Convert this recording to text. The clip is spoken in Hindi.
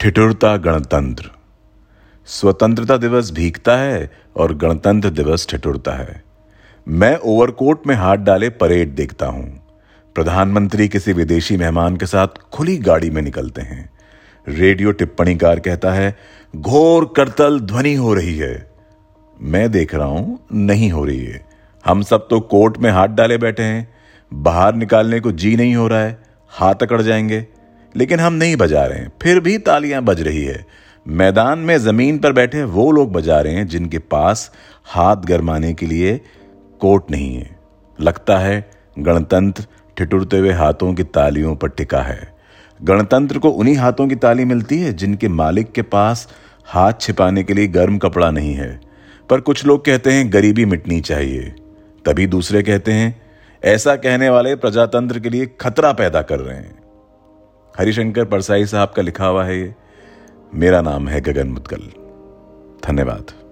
ठिठुरता गणतंत्र। स्वतंत्रता दिवस भीगता है और गणतंत्र दिवस ठिठुरता है। मैं ओवरकोट में हाथ डाले परेड देखता हूँ। प्रधानमंत्री किसी विदेशी मेहमान के साथ खुली गाड़ी में निकलते हैं। रेडियो टिप्पणीकार कहता है, घोर करतल ध्वनि हो रही है। मैं देख रहा हूँ, नहीं हो रही है। हम सब तो कोर्ट में हाथ डाले बैठे हैं। बाहर निकालने को जी नहीं हो रहा है। हाथ अकड़ जाएँगे। लेकिन हम नहीं बजा रहे हैं। फिर भी तालियाँ बज रही है। मैदान में ज़मीन पर बैठे वो लोग बजा रहे हैं जिनके पास हाथ गरमाने के लिए कोट नहीं है। लगता है गणतंत्र ठिठुरते हुए हाथों की तालियों पर टिका है। गणतंत्र को उन्हीं हाथों की ताली मिलती है जिनके मालिक के पास हाथ छिपाने के लिए गर्म कपड़ा नहीं है। पर कुछ लोग कहते हैं, गरीबी मिटनी चाहिए। तभी दूसरे कहते हैं, ऐसा कहने वाले प्रजातंत्र के लिए खतरा पैदा कर रहे हैं। हरिशंकर परसाई साहब का लिखा हुआ है ये। मेरा नाम है गगन मुदगल। धन्यवाद।